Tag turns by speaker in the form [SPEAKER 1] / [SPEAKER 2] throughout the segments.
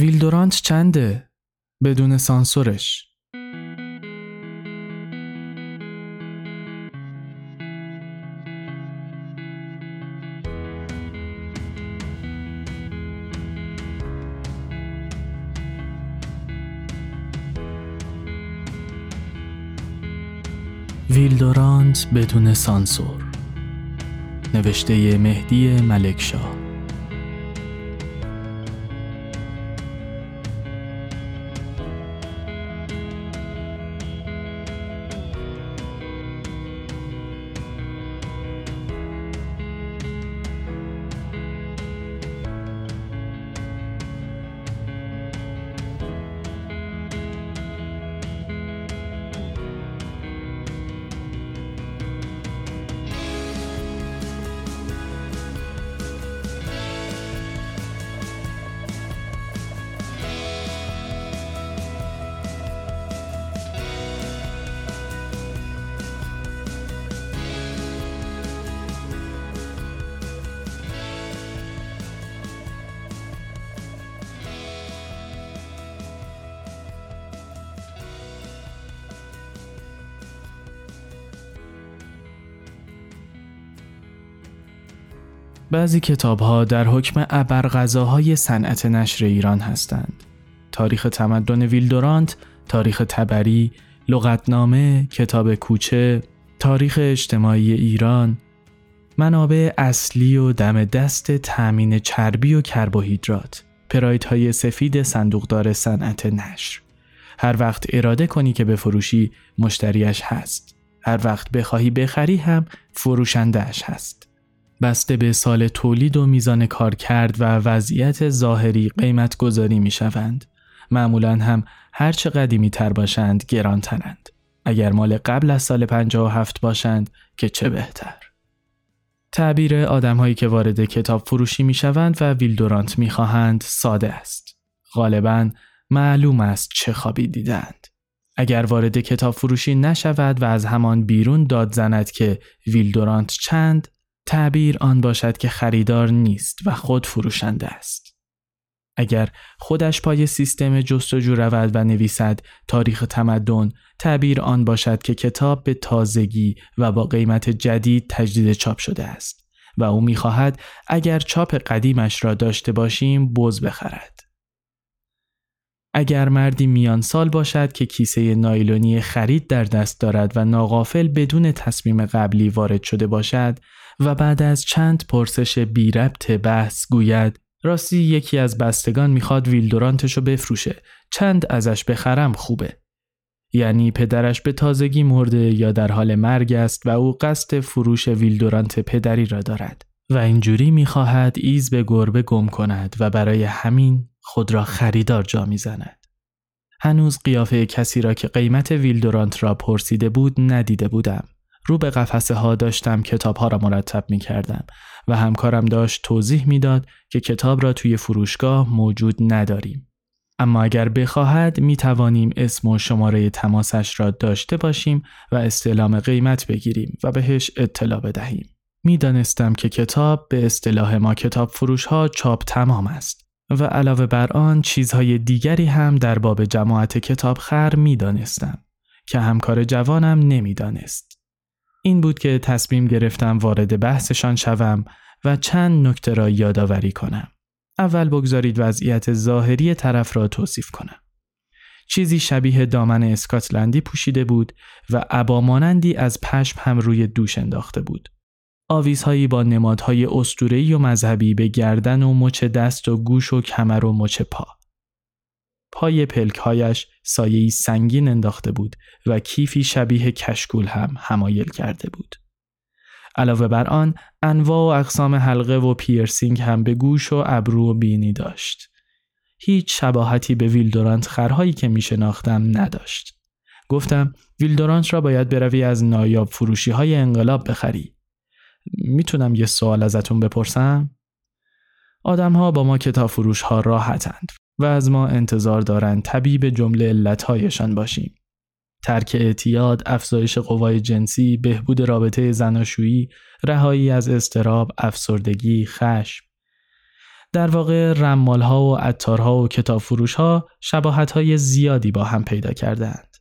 [SPEAKER 1] ویلدورانت چنده؟ بدون سانسورش ویلدورانت بدون سانسور نوشته مهدی ملکشاه بعضی کتاب ها در حکم ابرغذاهای صنعت نشر ایران هستند. تاریخ تمدن ویلدورانت، تاریخ تبری، لغتنامه، کتاب کوچه، تاریخ اجتماعی ایران، منابع اصلی و دم دست تأمین چربی و کربوهیدرات، پرایت های سفید صندوقدار صنعت نشر. هر وقت اراده کنی که بفروشی مشتریش هست. هر وقت بخواهی بخری هم فروشندهش هست. بسته به سال تولید و میزان کار کرد و وضعیت ظاهری قیمت گذاری می شوند. معمولا هم هرچه قدیمی تر باشند گرانترند. اگر مال قبل از سال 57 باشند که چه بهتر. تعبیر آدمهایی که وارد کتاب فروشی می شوند و ویلدورانت می خواهند ساده است. غالبا معلوم است چه خوابی دیدند. اگر وارد کتاب فروشی نشود و از همان بیرون داد زند که ویلدورانت چند تعبیر آن باشد که خریدار نیست و خود فروشنده است. اگر خودش پای سیستم جستجو رود و نویسد تاریخ تمدن تعبیر آن باشد که کتاب به تازگی و با قیمت جدید تجدید چاپ شده است و او می‌خواهد اگر چاپ قدیمش را داشته باشیم بز بخرد. اگر مردی میان سال باشد که کیسه نایلونی خرید در دست دارد و ناغافل بدون تصمیم قبلی وارد شده باشد و بعد از چند پرسش بی ربط بحث گوید راستی یکی از بستگان می‌خواد ویلدورانتشو بفروشه چند ازش بخرم خوبه یعنی پدرش به تازگی مرده یا در حال مرگ است و او قصد فروش ویلدورانت پدری را دارد و اینجوری می‌خواهد ایز به گربه گم کند و برای همین خود را خریدار جا می‌زند. هنوز قیافه کسی را که قیمت ویلدورانت را پرسیده بود ندیده بودم. رو به قفسه ها داشتم کتاب ها را مرتب می کردم و همکارم داشت توضیح می‌داد که کتاب را توی فروشگاه موجود نداریم. اما اگر بخواهد می توانیم اسم و شماره تماسش را داشته باشیم و استعلام قیمت بگیریم و بهش اطلاع بدهیم. می‌دانستم که کتاب به اصطلاح ما کتاب فروش ها چاپ تمام است و علاوه بر آن چیزهای دیگری هم در باب جماعت کتاب خر می دانستم که همکار جوانم نمی‌دانست. این بود که تصمیم گرفتم وارد بحثشان شوم و چند نکته را یادآوری کنم. اول بگذارید وضعیت ظاهری طرف را توصیف کنم. چیزی شبیه دامن اسکاتلندی پوشیده بود و عبامانندی از پشم هم روی دوش انداخته بود. آویزهایی با نمادهای استورهی و مذهبی به گردن و مچ دست و گوش و کمر و مچ پا. پای پلکهایش سایهی سنگین انداخته بود و کیفی شبیه کشکول هم حمایل کرده بود. علاوه بر آن انواع و اقسام حلقه و پیرسینگ هم به گوش و ابرو و بینی داشت. هیچ شباهتی به ویلدورانت خرهایی که می شناختم نداشت. گفتم ویلدورانت را باید بروی از نایاب فروشی های انقلاب بخری. می‌تونم یه سوال ازتون بپرسم؟ آدم با ما کتاب فروش ها راحتند و از ما انتظار دارند طبیب جمله علتهایشان باشیم. ترک اعتیاد، افزایش قوای جنسی، بهبود رابطه زناشویی، رهایی از استراب، افسردگی، خشم. در واقع رمال ها و عطارها و کتاب فروش ها شباهت های زیادی با هم پیدا کردند.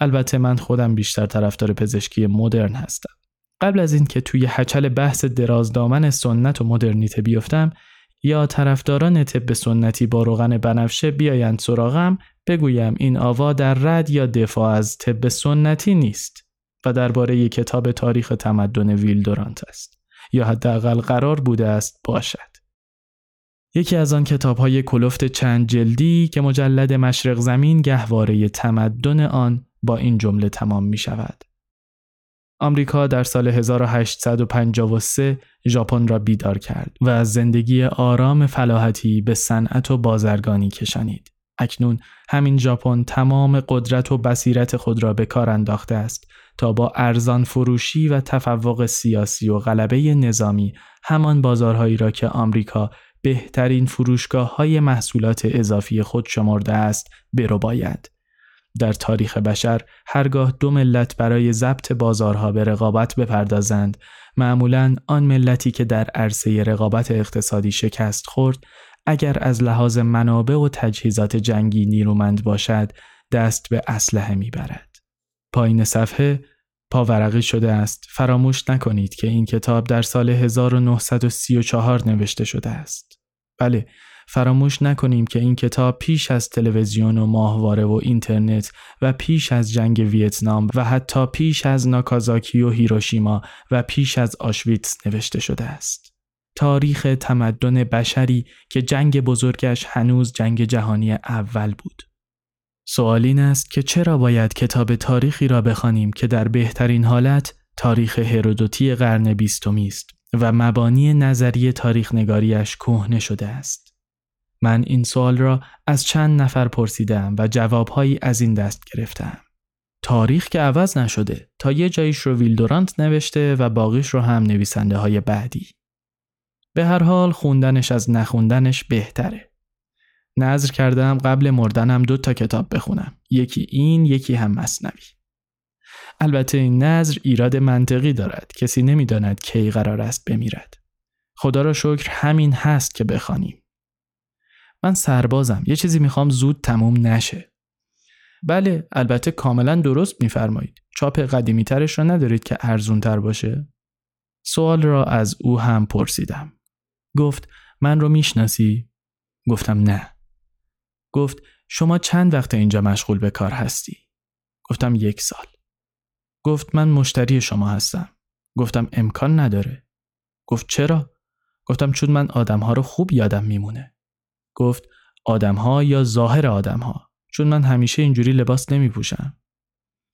[SPEAKER 1] البته من خودم بیشتر طرفدار پزشکی مدرن هستم. قبل از اینکه توی حچل بحث درازدامن سنت و مدرنیته بیفتم یا طرفداران طب سنتی با روغن بنفشه بیایند سراغم بگویم این آوا در رد یا دفاع از طب سنتی نیست و درباره کتاب تاریخ تمدن ویلدورانت است یا حداقل قرار بوده است باشد یکی از آن کتاب های کلفت چند جلدی که مجلد مشرق زمین گهواره تمدن آن با این جمله تمام می شود. آمریکا در سال 1853 ژاپن را بیدار کرد و از زندگی آرام فلاحتی به صنعت و بازرگانی کشانید. اکنون همین ژاپن تمام قدرت و بصیرت خود را به کار انداخته است تا با ارزان فروشی و تفوق سیاسی و غلبه نظامی همان بازارهایی را که آمریکا بهترین فروشگاه های محصولات اضافی خود شمرده است برو باید. در تاریخ بشر هرگاه دو ملت برای ضبط بازارها به رقابت بپردازند معمولا آن ملتی که در عرصه رقابت اقتصادی شکست خورد اگر از لحاظ منابع و تجهیزات جنگی نیرومند باشد دست به اسلحه می‌برد. پایین صفحه پاورقی شده است فراموش نکنید که این کتاب در سال 1934 نوشته شده است. بله فراموش نکنیم که این کتاب پیش از تلویزیون و ماهواره و اینترنت و پیش از جنگ ویتنام و حتی پیش از ناکازاکی و هیروشیما و پیش از آشویتس نوشته شده است. تاریخ تمدن بشری که جنگ بزرگش هنوز جنگ جهانی اول بود. سوال این است که چرا باید کتاب تاریخی را بخوانیم که در بهترین حالت تاریخ هرودوتی قرن بیستمی است و مبانی نظری تاریخ نگاریش کهنه شده است. من این سوال را از چند نفر پرسیدم و جوابهایی از این دست گرفتم. تاریخ که عوض نشده تا یه جایش رو ویلدورانت نوشته و باقیش رو هم نویسنده های بعدی. به هر حال خوندنش از نخوندنش بهتره. نظر کردم قبل مردنم دو تا کتاب بخونم. یکی این یکی هم مصنوی. البته این نظر ایراد منطقی دارد. کسی نمی‌داند کی قرار است بمیرد. خدا را شکر همین هست که بخوانیم. من سربازم. یه چیزی می‌خوام زود تموم نشه. بله البته کاملا درست میفرمایید. چاپ قدیمی ترش را ندارید که ارزون تر باشه؟ سوال را از او هم پرسیدم. گفت من رو می‌شناسی؟ گفتم نه. گفت شما چند وقت اینجا مشغول به کار هستی؟ گفتم یک سال. گفت من مشتری شما هستم. گفتم امکان نداره. گفت چرا؟ گفتم چون من آدمها رو خوب یادم میمونه. گفت آدمها یا ظاهر آدمها چون من همیشه اینجوری لباس نمی پوشم.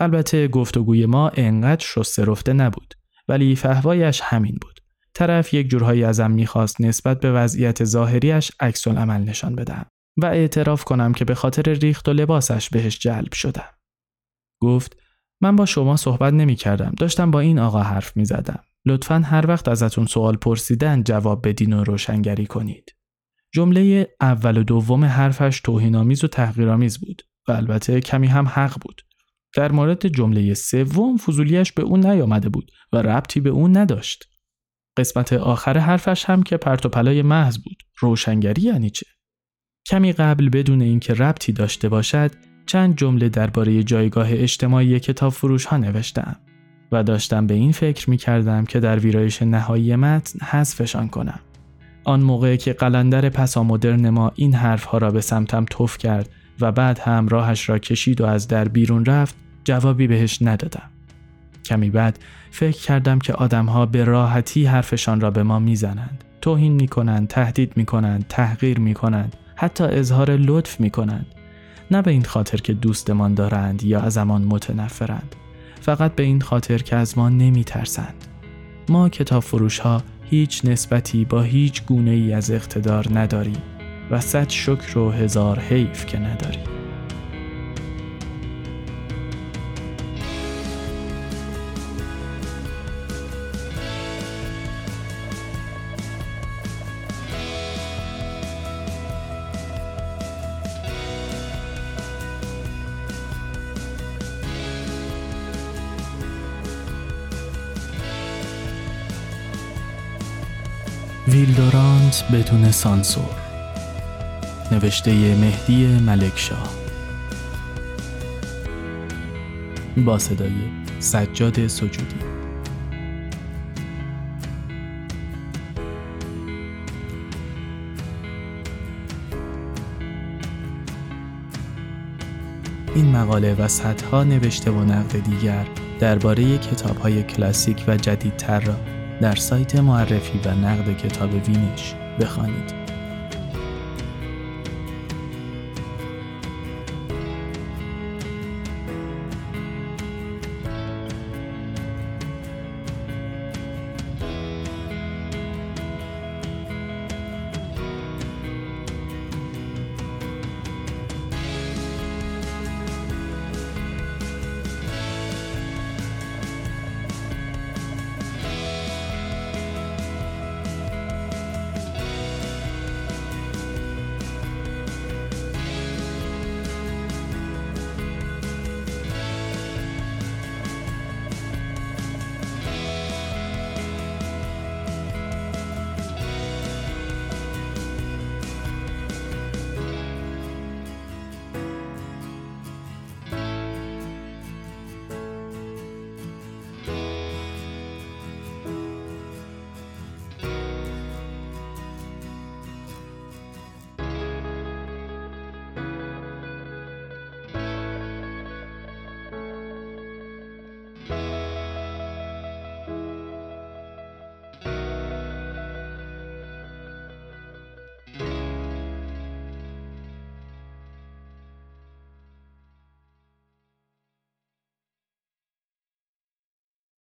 [SPEAKER 1] البته گفتگوی ما انقدر شسته رفته نبود ولی فهوایش همین بود. طرف یک جورهایی ازم می‌خواست نسبت به وضعیت ظاهریش عکس عمل نشان بدم و اعتراف کنم که به خاطر ریخت و لباسش بهش جلب شدم. گفت من با شما صحبت نمی کردم. داشتم با این آقا حرف می زدم. لطفا هر وقت ازتون سوال پرسیدن جواب بدین و روشنگری کنید. جمله اول و دوم حرفش توهینآمیز و تحقیرآمیز بود و البته کمی هم حق بود. در مورد جمله سوم فضولیش به اون نیامده بود و ربطی به اون نداشت. قسمت آخر حرفش هم که پرت و پلای محض بود. روشنگری یعنی چه؟ کمی قبل بدون اینکه ربطی داشته باشد چند جمله درباره جایگاه اجتماعی کتاب فروش ها نوشتم و داشتم به این فکر می کردم که در ویرایش نهایی متن حذفشان کنم. آن موقع که قلندر پسامدرن ما این حرفها را به سمتم توف کرد و بعد هم راهش را کشید و از در بیرون رفت جوابی بهش ندادم. کمی بعد فکر کردم که آدمها به راحتی حرفشان را به ما می‌زنند. توهین می‌کنند، تهدید می‌کنند، تحقیر می‌کنند، حتی اظهار لطف می‌کنند. نه به این خاطر که دوستمان دارند یا از زمان متنفرند. فقط به این خاطر که از ما نمیترسند. ما کتاب فروش ها هیچ نسبتی با هیچ گونه ای از اقتدار نداریم و صد شکر و هزار حیف که نداریم. ویلدورانت بدون سانسور. نوشته مهدی ملکشاه با صدای سجاد سجودی. این مقاله و صدها نوشته و نقد دیگر درباره کتاب‌های کلاسیک و جدیدتر را در سایت معرفی و نقد کتاب وینش بخوانید.